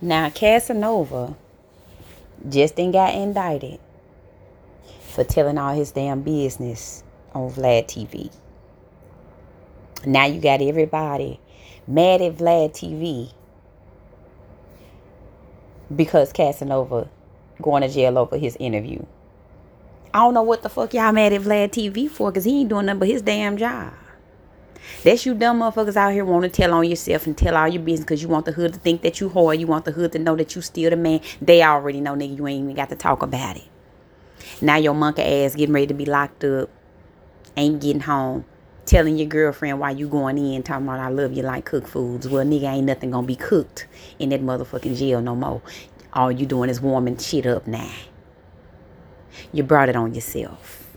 Now, Casanova just then got indicted for telling all his damn business on Vlad TV. Now you got everybody mad at Vlad TV because Casanova going to jail over his interview. I don't know what the fuck y'all mad at Vlad TV for because he ain't doing nothing but his damn job. That's you dumb motherfuckers out here want to tell on yourself and tell all your business because you want the hood to think that you whore. You want the hood to know that you still the man. They already know, nigga. You ain't even got to talk about it. Now your monkey ass getting ready to be locked up. Ain't getting home. Telling your girlfriend why you going in talking about I love you like cooked foods. Well, nigga, ain't nothing gonna be cooked in that motherfucking jail no more. All you doing is warming shit up now. You brought it on yourself.